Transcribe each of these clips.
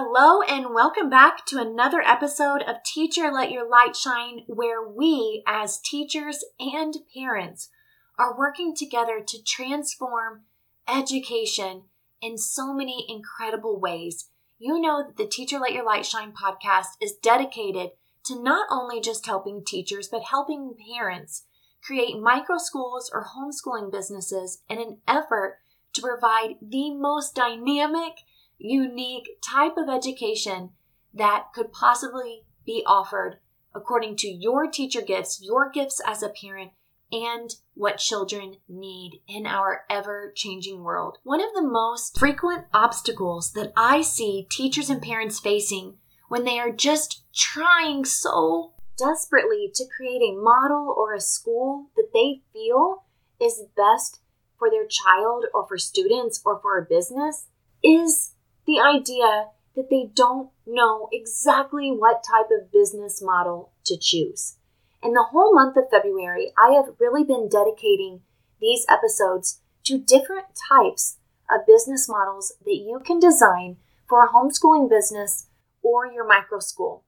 Hello, and welcome back to another episode of Teacher Let Your Light Shine, where we, as teachers and parents, are working together to transform education in so many incredible ways. You know that the Teacher Let Your Light Shine podcast is dedicated to not only just helping teachers, but helping parents create micro schools or homeschooling businesses in an effort to provide the most dynamic unique type of education that could possibly be offered according to your teacher gifts, your gifts as a parent, and what children need in our ever changing world. One of the most frequent obstacles that I see teachers and parents facing when they are just trying so desperately to create a model or a school that they feel is best for their child or for students or for a business is the idea that they don't know exactly what type of business model to choose. In the whole month of February, I have really been dedicating these episodes to different types of business models that you can design for a homeschooling business or your micro school.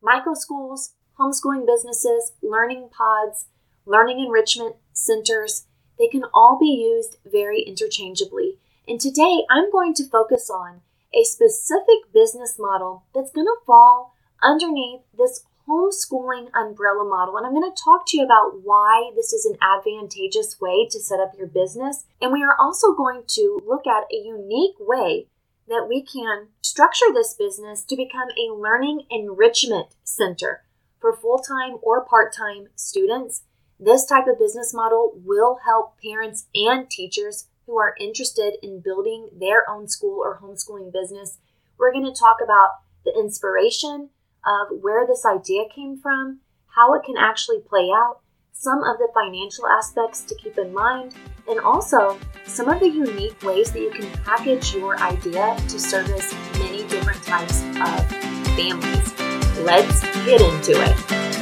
Micro schools, homeschooling businesses, learning pods, learning enrichment centers, they can all be used very interchangeably. And today I'm going to focus on a specific business model that's going to fall underneath this homeschooling umbrella model. And I'm going to talk to you about why this is an advantageous way to set up your business. And we are also going to look at a unique way that we can structure this business to become a learning enrichment center for full time or part time students. This type of business model will help parents and teachers who are interested in building their own school or homeschooling business. We're going to talk about the inspiration of where this idea came from, how it can actually play out, some of the financial aspects to keep in mind, and also some of the unique ways that you can package your idea to service many different types of families. Let's get into it.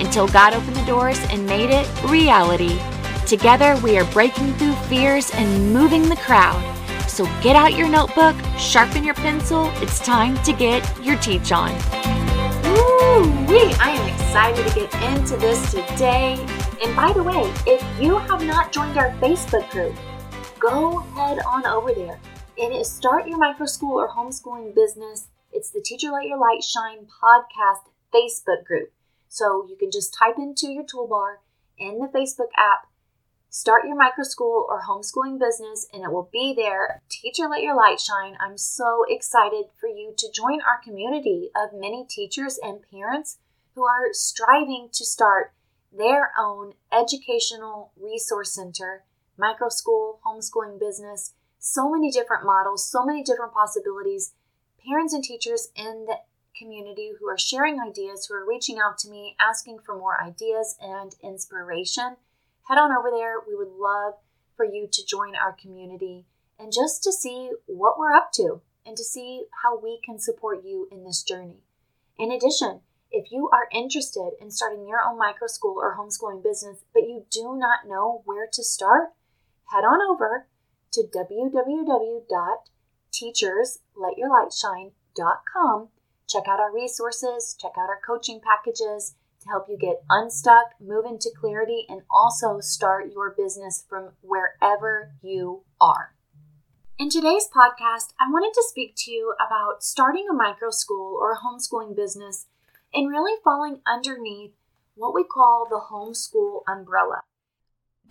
until God opened the doors and made it reality. Together, we are breaking through fears and moving the crowd. So get out your notebook, sharpen your pencil. It's time to get your teach on. Woo-wee! I am excited to get into this today. And by the way, if you have not joined our Facebook group, go head on over there. It is Start Your Micro School or Homeschooling Business. It's the Teacher Let Your Light Shine podcast Facebook group. So you can just type into your toolbar in the Facebook app, start your micro school or homeschooling business, and it will be there. Teacher, let your light shine. I'm so excited for you to join our community of many teachers and parents who are striving to start their own educational resource center, micro school, homeschooling business, so many different models, so many different possibilities. Parents and teachers in the community who are sharing ideas, who are reaching out to me, asking for more ideas and inspiration, head on over there. We would love for you to join our community and just to see what we're up to and to see how we can support you in this journey. In addition, if you are interested in starting your own micro school or homeschooling business, but you do not know where to start, head on over to www.teachersletyourlightshine.com Check out our resources, check out our coaching packages to help you get unstuck, move into clarity, and also start your business from wherever you are. In today's podcast, I wanted to speak to you about starting a micro school or a homeschooling business and really falling underneath what we call the homeschool umbrella.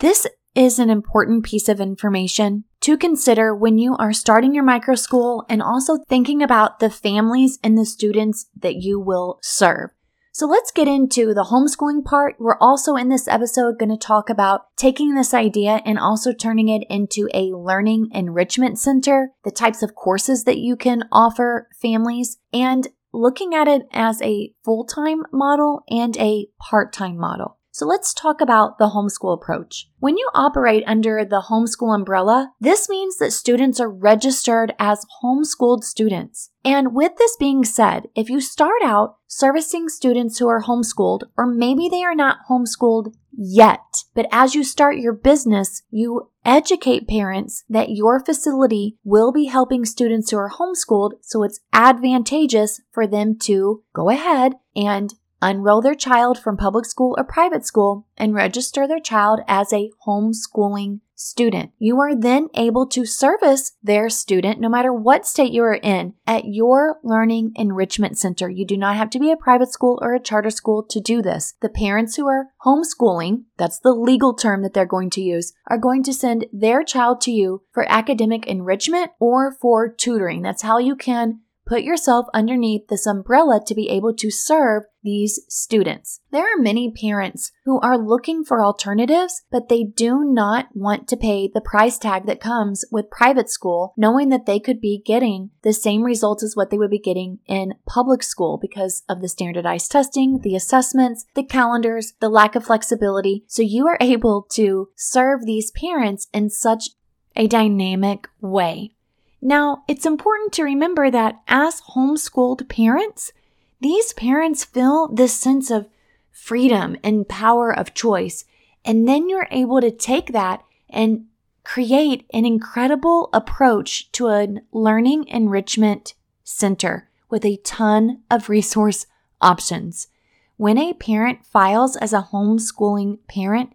This is an important piece of information to consider when you are starting your micro school and also thinking about the families and the students that you will serve. So let's get into the homeschooling part. We're also in this episode going to talk about taking this idea and also turning it into a learning enrichment center, the types of courses that you can offer families, and looking at it as a full time model and a part time model. So let's talk about the homeschool approach. When you operate under the homeschool umbrella, this means that students are registered as homeschooled students. And with this being said, if you start out servicing students who are homeschooled, or maybe they are not homeschooled yet, but as you start your business, you educate parents that your facility will be helping students who are homeschooled, so it's advantageous for them to go ahead and enroll their child from public school or private school, and register their child as a homeschooling student. You are then able to service their student no matter what state you are in at your learning enrichment center. You do not have to be a private school or a charter school to do this. The parents who are homeschooling, that's the legal term that they're going to use, are going to send their child to you for academic enrichment or for tutoring. That's how you can put yourself underneath this umbrella to be able to serve these students. There are many parents who are looking for alternatives, but they do not want to pay the price tag that comes with private school, knowing that they could be getting the same results as what they would be getting in public school because of the standardized testing, the assessments, the calendars, the lack of flexibility. So you are able to serve these parents in such a dynamic way. Now, it's important to remember that as homeschooled parents, these parents feel this sense of freedom and power of choice. And then you're able to take that and create an incredible approach to a learning enrichment center with a ton of resource options. When a parent files as a homeschooling parent,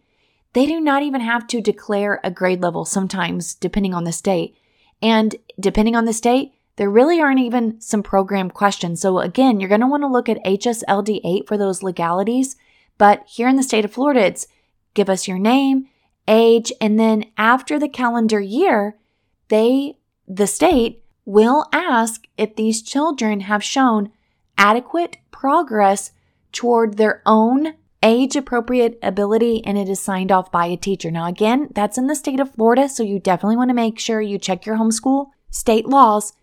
they do not even have to declare a grade level sometimes, depending on the state. And depending on the state, there really aren't even some program questions. So again, you're going to want to look at HSLDA for those legalities. But here in the state of Florida, it's give us your name, age, and then after the calendar year, they, the state, will ask if these children have shown adequate progress toward their own age appropriate ability and it is signed off by a teacher. Now, again, that's in the state of Florida, so you definitely want to make sure you check your homeschool state laws.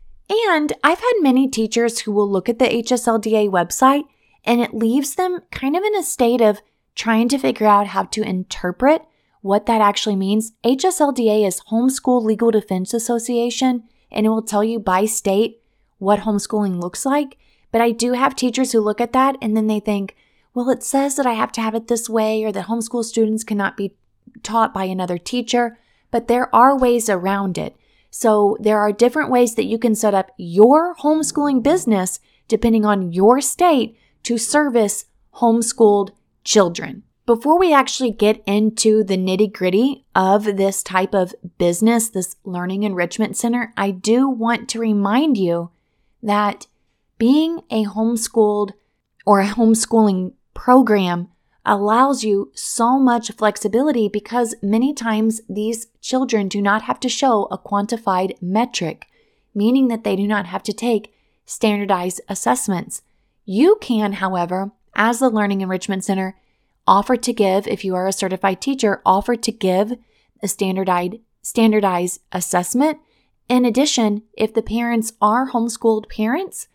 And I've had many teachers who will look at the HSLDA website and it leaves them kind of in a state of trying to figure out how to interpret what that actually means. HSLDA is Homeschool Legal Defense Association, and it will tell you by state what homeschooling looks like. But I do have teachers who look at that and then they think, well, it says that I have to have it this way or that homeschool students cannot be taught by another teacher, but there are ways around it. So there are different ways that you can set up your homeschooling business depending on your state to service homeschooled children. Before we actually get into the nitty gritty of this type of business, this learning enrichment center, I do want to remind you that being a homeschooled or a homeschooling program allows you so much flexibility because many times these children do not have to show a quantified metric, meaning that they do not have to take standardized assessments. You can, however, as the Learning Enrichment Center, offer to give, if you are a certified teacher, offer to give a standardized standardized assessment. In addition, if the parents are homeschooled parents,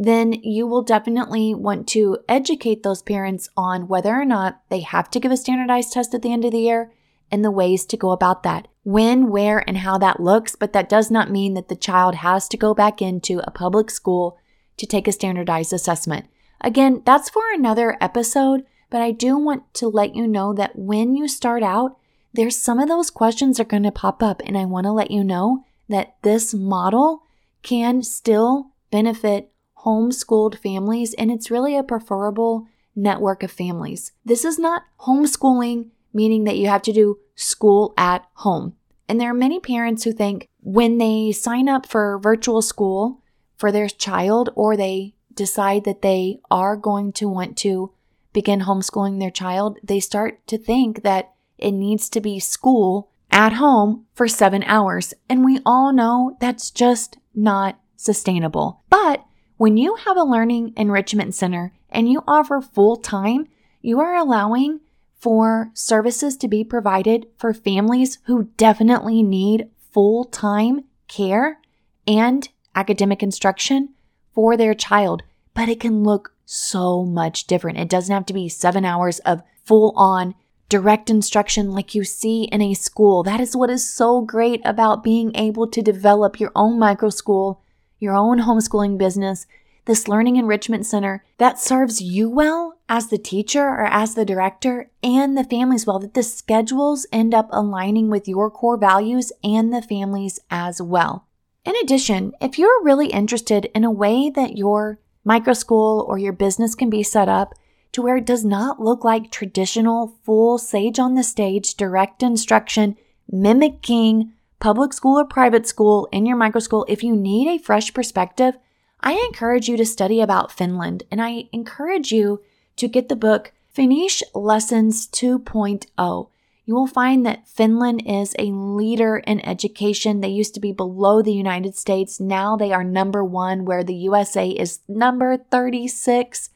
then you will definitely want to educate those parents on whether or not they have to give a standardized test at the end of the year and the ways to go about that. When, where, and how that looks, but that does not mean that the child has to go back into a public school to take a standardized assessment. Again, that's for another episode, but I do want to let you know that when you start out, there's some of those questions are going to pop up, and I want to let you know that this model can still benefit homeschooled families, and it's really a preferable network of families. This is not homeschooling, meaning that you have to do school at home. And there are many parents who think when they sign up for virtual school for their child or they decide that they are going to want to begin homeschooling their child, they start to think that it needs to be school at home for seven hours. And we all know that's just not sustainable. But when you have a learning enrichment center and you offer full time, you are allowing for services to be provided for families who definitely need full time care and academic instruction for their child. But it can look so much different. It doesn't have to be seven hours of full on direct instruction like you see in a school. That is what is so great about being able to develop your own micro school, your own homeschooling business, this learning enrichment center that serves you well as the teacher or as the director and the families well, that the schedules end up aligning with your core values and the families as well. In addition, if you're really interested in a way that your micro school or your business can be set up to where it does not look like traditional full sage on the stage direct instruction mimicking public school or private school in your micro school, if you need a fresh perspective, I encourage you to study about Finland and I encourage you to get the book Finnish Lessons 2.0. You will find that Finland is a leader in education. They used to be below the United States. Now they are number one, where the USA is number 36.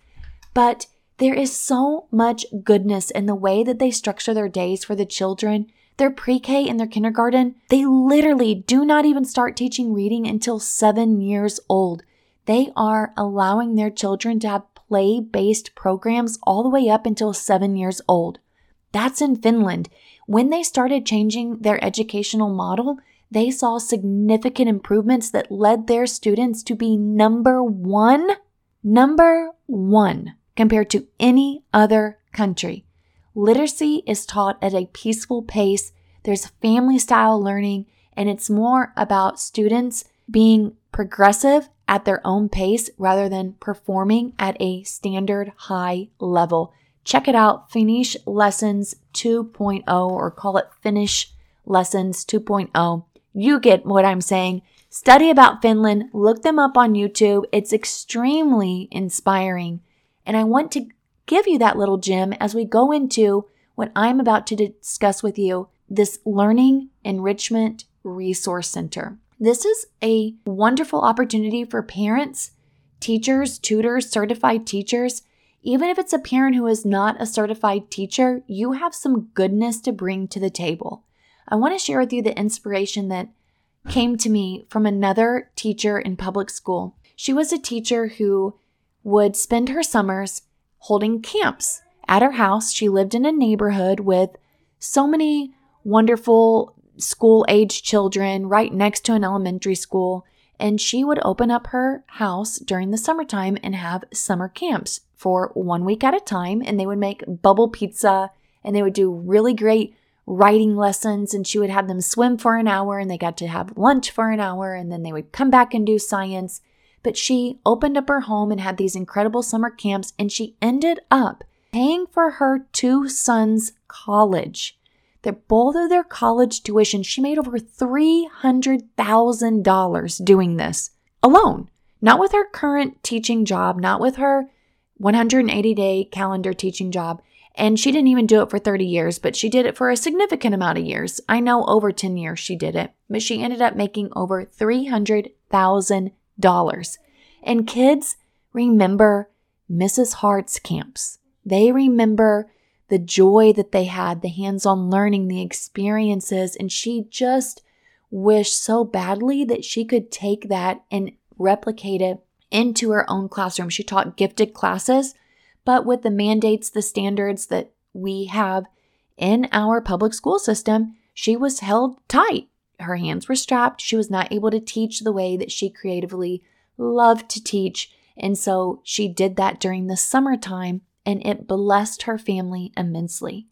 But there is so much goodness in the way that they structure their days for the children. Their pre K and their kindergarten, they literally do not even start teaching reading until seven years old. They are allowing their children to have play based programs all the way up until seven years old. That's in Finland. When they started changing their educational model, they saw significant improvements that led their students to be number one, number one compared to any other country. Literacy is taught at a peaceful pace. There's family style learning, and it's more about students being progressive at their own pace rather than performing at a standard high level. Check it out, Finnish Lessons 2.0, or call it Finnish Lessons 2.0. You get what I'm saying. Study about Finland, look them up on YouTube. It's extremely inspiring. And I want to give you that little gem as we go into what I'm about to discuss with you this Learning Enrichment Resource Center. This is a wonderful opportunity for parents, teachers, tutors, certified teachers. Even if it's a parent who is not a certified teacher, you have some goodness to bring to the table. I want to share with you the inspiration that came to me from another teacher in public school. She was a teacher who would spend her summers holding camps at her house. She lived in a neighborhood with so many wonderful school age children right next to an elementary school. And she would open up her house during the summertime and have summer camps for one week at a time. And they would make bubble pizza and they would do really great writing lessons. And she would have them swim for an hour and they got to have lunch for an hour. And then they would come back and do science. But she opened up her home and had these incredible summer camps. And she ended up paying for her two sons' college that both of their college tuition, she made over $300,000 doing this alone, not with her current teaching job, not with her 180 day calendar teaching job. And she didn't even do it for 30 years, but she did it for a significant amount of years. I know over 10 years she did it, but she ended up making over $300,000. And kids remember Mrs. Hart's camps. They remember the joy that they had, the hands on learning, the experiences. And she just wished so badly that she could take that and replicate it into her own classroom. She taught gifted classes, but with the mandates, the standards that we have in our public school system, she was held tight. Her hands were strapped. She was not able to teach the way that she creatively loved to teach. And so she did that during the summertime and it blessed her family immensely.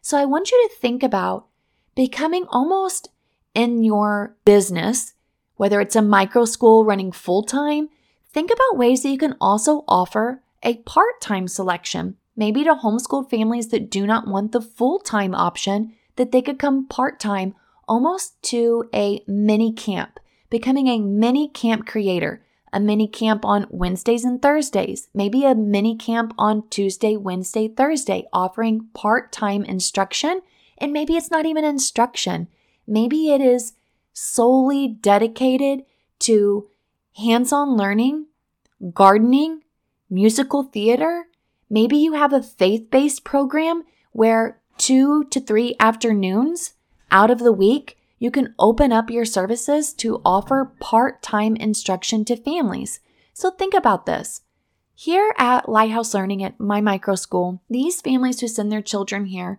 So I want you to think about becoming almost in your business, whether it's a micro school running full time, think about ways that you can also offer a part time selection, maybe to homeschooled families that do not want the full time option, that they could come part time almost to a mini camp, becoming a mini camp creator, a mini camp on Wednesdays and Thursdays, maybe a mini camp on Tuesday, Wednesday, Thursday, offering part time instruction. And maybe it's not even instruction, maybe it is solely dedicated to hands on learning, gardening, musical theater. Maybe you have a faith based program where two to three afternoons out of the week, you can open up your services to offer part time instruction to families. So think about this. Here at Lighthouse Learning at my micro school, these families who send their children here,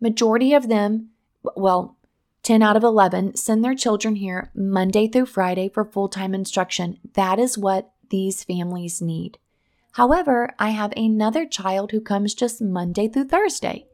majority of them, well, 10 out of 11 send their children here Monday through Friday for full time instruction. That is what these families need. However, I have another child who comes just Monday through Thursday.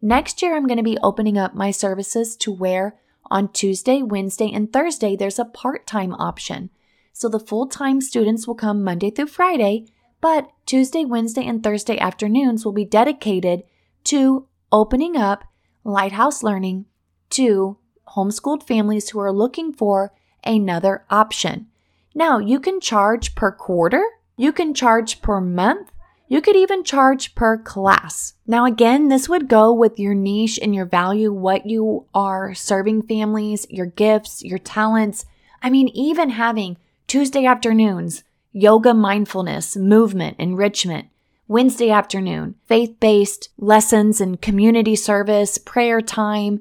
Next year, I'm going to be opening up my services to where on Tuesday, Wednesday, and Thursday, there's a part time option. So the full time students will come Monday through Friday, but Tuesday, Wednesday, and Thursday afternoons will be dedicated to opening up Lighthouse Learning to homeschooled families who are looking for another option. Now, you can charge per quarter, you can charge per month, you could even charge per class. Now, again, this would go with your niche and your value, what you are serving families, your gifts, your talents. I mean, even having Tuesday afternoons, yoga, mindfulness, movement, enrichment. Wednesday afternoon, faith based lessons and community service, prayer time,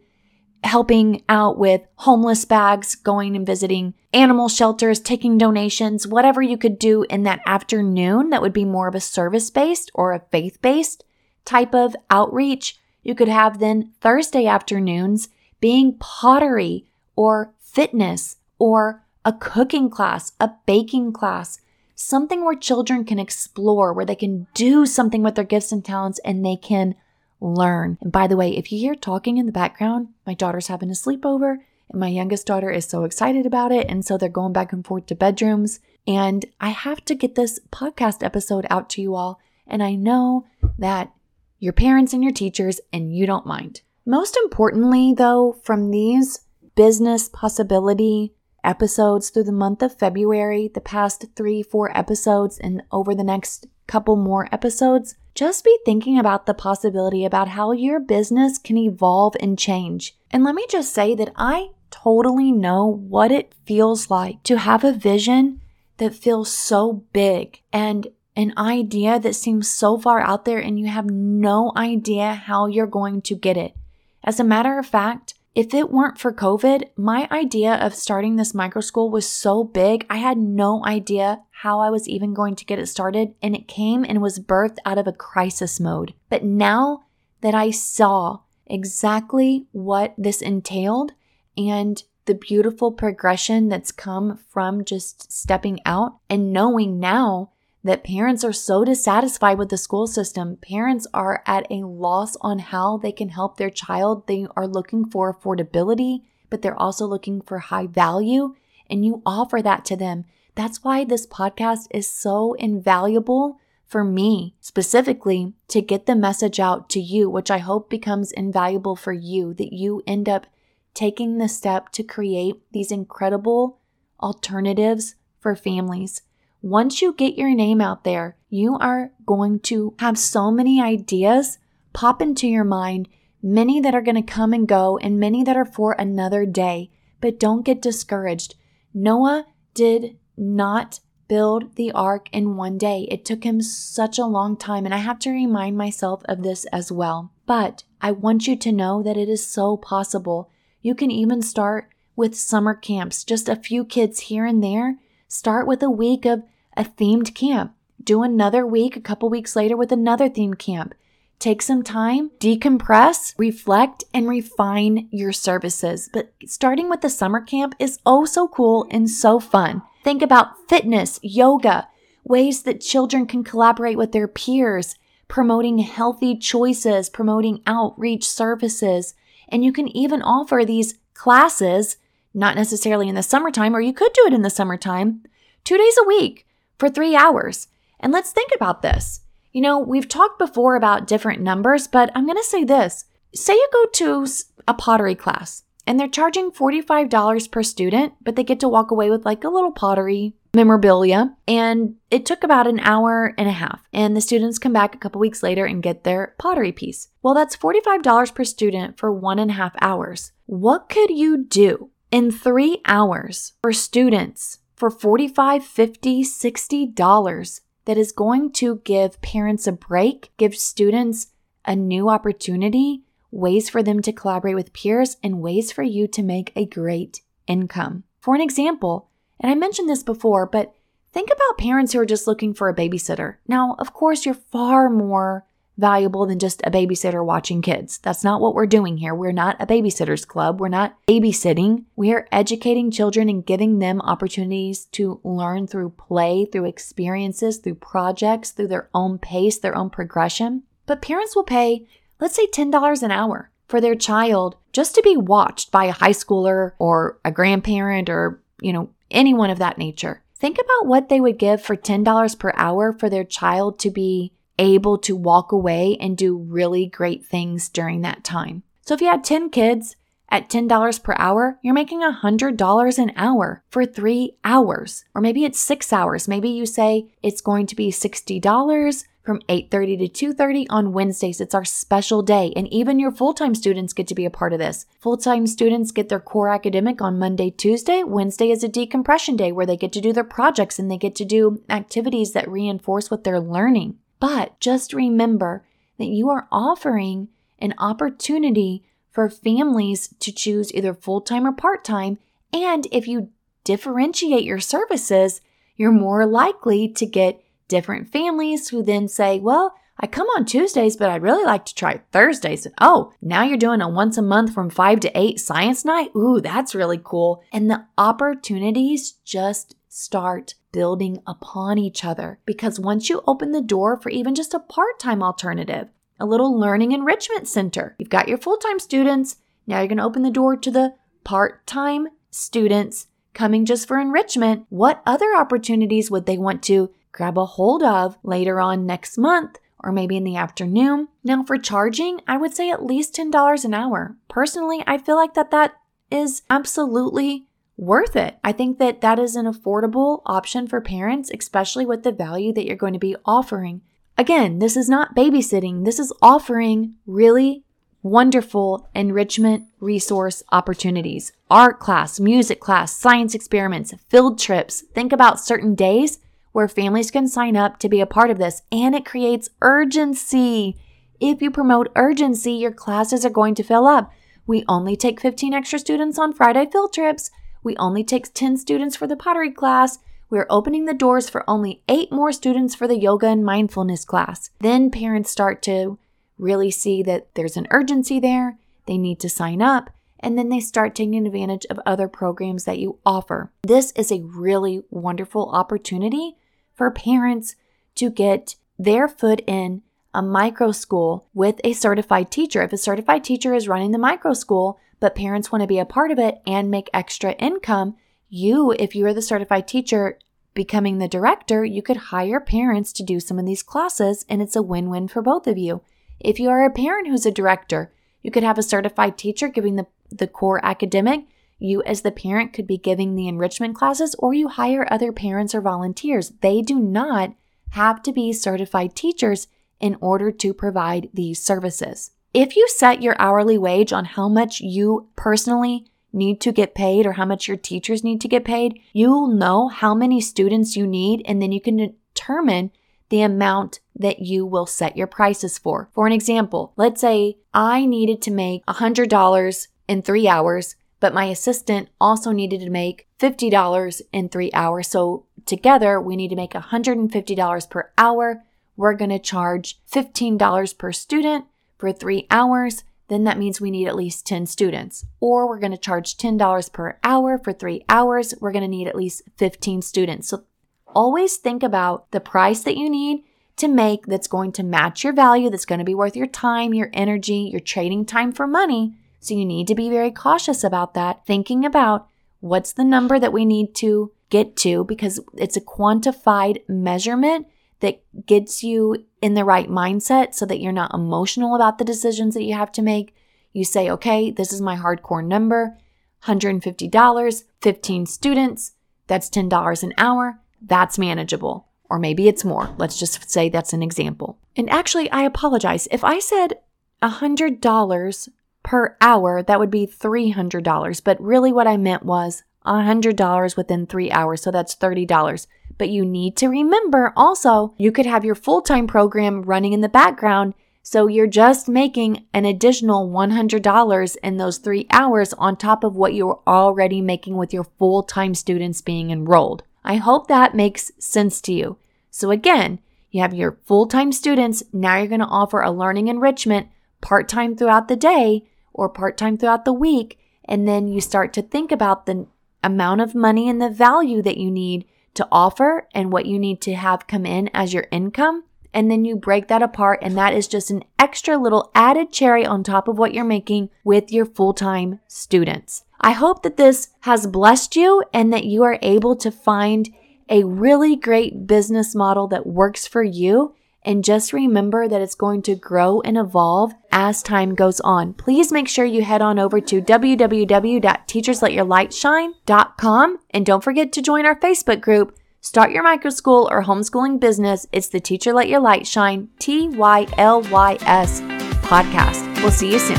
helping out with homeless bags, going and visiting animal shelters, taking donations, whatever you could do in that afternoon that would be more of a service based or a faith based type of outreach. You could have then Thursday afternoons being pottery or fitness or a cooking class, a baking class, something where children can explore, where they can do something with their gifts and talents and they can learn. And by the way, if you hear talking in the background, my daughter's having a sleepover and my youngest daughter is so excited about it. And so they're going back and forth to bedrooms. And I have to get this podcast episode out to you all. And I know that your parents and your teachers and you don't mind. Most importantly, though, from these business possibility episodes through the month of February, the past three, four episodes, and over the next couple more episodes, just be thinking about the possibility about how your business can evolve and change. And let me just say that I totally know what it feels like to have a vision that feels so big and an idea that seems so far out there and you have no idea how you're going to get it. As a matter of fact, if it weren't for COVID, my idea of starting this micro school was so big, I had no idea how I was even going to get it started, and it came and was birthed out of a crisis mode. But now that I saw exactly what this entailed and the beautiful progression that's come from just stepping out and knowing now that parents are so dissatisfied with the school system. Parents are at a loss on how they can help their child. They are looking for affordability, but they're also looking for high value, and you offer that to them. That's why this podcast is so invaluable for me specifically to get the message out to you, which I hope becomes invaluable for you, that you end up taking the step to create these incredible alternatives for families. Once you get your name out there, you are going to have so many ideas pop into your mind, many that are going to come and go, and many that are for another day. But don't get discouraged. Noah did not build the ark in one day. It took him such a long time, and I have to remind myself of this as well. But I want you to know that it is so possible. You can even start with summer camps, just a few kids here and there Start with a week of a themed camp. Do another week a couple weeks later with another themed camp. Take some time, decompress, reflect, and refine your services. But starting with the summer camp is oh so cool and so fun. Think about fitness, yoga, ways that children can collaborate with their peers, promoting healthy choices, promoting outreach services. And you can even offer these classes not necessarily in the summertime, or you could do it in the summertime, two days a week for three hours. And let's think about this. You know, we've talked before about different numbers, but I'm going to say this. Say you go to a pottery class and they're charging $45 per student, but they get to walk away with like a little pottery memorabilia. And it took about an hour and a half. And the students come back a couple weeks later and get their pottery piece. Well, that's $45 per student for one and a half hours. What could you do in three hours for students for $45, $50, $60 that is going to give parents a break, give students a new opportunity, ways for them to collaborate with peers, and ways for you to make a great income. For an example, and I mentioned this before, but think about parents who are just looking for a babysitter. Now, of course, you're far more valuable than just a babysitter watching kids. That's not what we're doing here. We're not a babysitter's club. We're not babysitting. We are educating children and giving them opportunities to learn through play, through experiences, through projects, through their own pace, their own progression. But parents will pay, let's say, $10 an hour for their child just to be watched by a high schooler or a grandparent or, you know, anyone of that nature. Think about what they would give for $10 per hour for their child to be able to walk away and do really great things during that time. So if you had 10 kids at $10 per hour, you're making $100 an hour for three hours. Or maybe it's six hours. Maybe you say it's going to be $60 from 8:30 to 2:30 on Wednesdays. It's our special day and even your full-time students get to be a part of this. Full-time students get their core academic on Monday, Tuesday. Wednesday is a decompression day where they get to do their projects and they get to do activities that reinforce what they're learning. But just remember that you are offering an opportunity for families to choose either full-time or part-time and if you differentiate your services, you're more likely to get different families who then say, well, I come on Tuesdays, but I'd really like to try Thursdays. And oh, now you're doing a once a month from five to eight science night. Ooh, that's really cool. And the opportunities just start building upon each other because once you open the door for even just a part time alternative, a little learning enrichment center, you've got your full time students. Now you're going to open the door to the part time students coming just for enrichment. What other opportunities would they want to grab a hold of later on next month or maybe in the afternoon. Now for charging, I would say at least $10 an hour. Personally, I feel like that that is absolutely worth it. I think that that is an affordable option for parents, especially with the value that you're going to be offering. Again, this is not babysitting. This is offering really wonderful enrichment resource opportunities. Art class, music class, science experiments, field trips. Think about certain days where families can sign up to be a part of this, and it creates urgency. If you promote urgency, your classes are going to fill up. We only take 15 extra students on Friday field trips. We only take 10 students for the pottery class. We're opening the doors for only eight more students for the yoga and mindfulness class. Then parents start to really see that there's an urgency there. They need to sign up. And then they start taking advantage of other programs that you offer. This is a really wonderful opportunity for parents to get their foot in a micro school with a certified teacher. If a certified teacher is running the micro school, but parents want to be a part of it and make extra income, you, if you are the certified teacher, becoming the director, you could hire parents to do some of these classes and it's a win win for both of you. If you are a parent who's a director, you could have a certified teacher giving the, the core academic you, as the parent, could be giving the enrichment classes, or you hire other parents or volunteers. They do not have to be certified teachers in order to provide these services. If you set your hourly wage on how much you personally need to get paid or how much your teachers need to get paid, you'll know how many students you need, and then you can determine the amount that you will set your prices for. For an example, let's say I needed to make $100 in three hours but my assistant also needed to make $50 in three hours. So together we need to make $150 per hour. We're going to charge $15 per student for three hours. Then that means we need at least 10 students. Or we're going to charge $10 per hour for three hours. We're going to need at least 15 students. So always think about the price that you need to make that's going to match your value, that's going to be worth your time, your energy, your trading time for money so you need to be very cautious about that, thinking about what's the number that we need to get to because it's a quantified measurement that gets you in the right mindset so that you're not emotional about the decisions that you have to make. You say, okay, this is my hardcore number $150, 15 students, that's $10 an hour. that's manageable. Or maybe it's more. Let's just say that's an example. And actually, I apologize. If I said $100 per hour, that would be $300. But really, what I meant was $100 within three hours. So that's $30. But you need to remember also, you could have your full time program running in the background. So you're just making an additional $100 in those three hours on top of what you're already making with your full time students being enrolled. I hope that makes sense to you. So again, you have your full time students. Now you're going to offer a learning enrichment part time throughout the day or part time throughout the week. And then you start to think about the amount of money and the value that you need to offer and what you need to have come in as your income. And then you break that apart, and that is just an extra little added cherry on top of what you're making with your full time students. I hope that this has blessed you and that you are able to find a really great business model that works for you and just remember that it's going to grow and evolve as time goes on. Please make sure you head on over to www.teachersletyourlightshine.com and don't forget to join our Facebook group. Start your micro school or homeschooling business. It's the Teacher Let Your Light Shine, T Y L Y S podcast. We'll see you soon.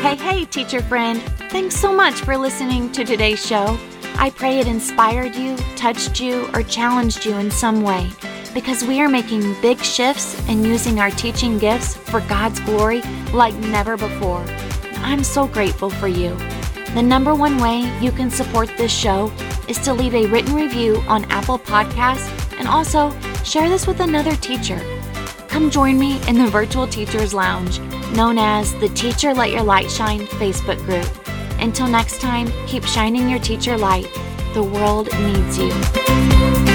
Hey, hey, teacher friend. Thanks so much for listening to today's show. I pray it inspired you, touched you, or challenged you in some way because we are making big shifts and using our teaching gifts for God's glory like never before. I'm so grateful for you. The number one way you can support this show is to leave a written review on Apple Podcasts and also share this with another teacher. Come join me in the Virtual Teachers Lounge, known as the Teacher Let Your Light Shine Facebook group. Until next time, keep shining your teacher light. The world needs you.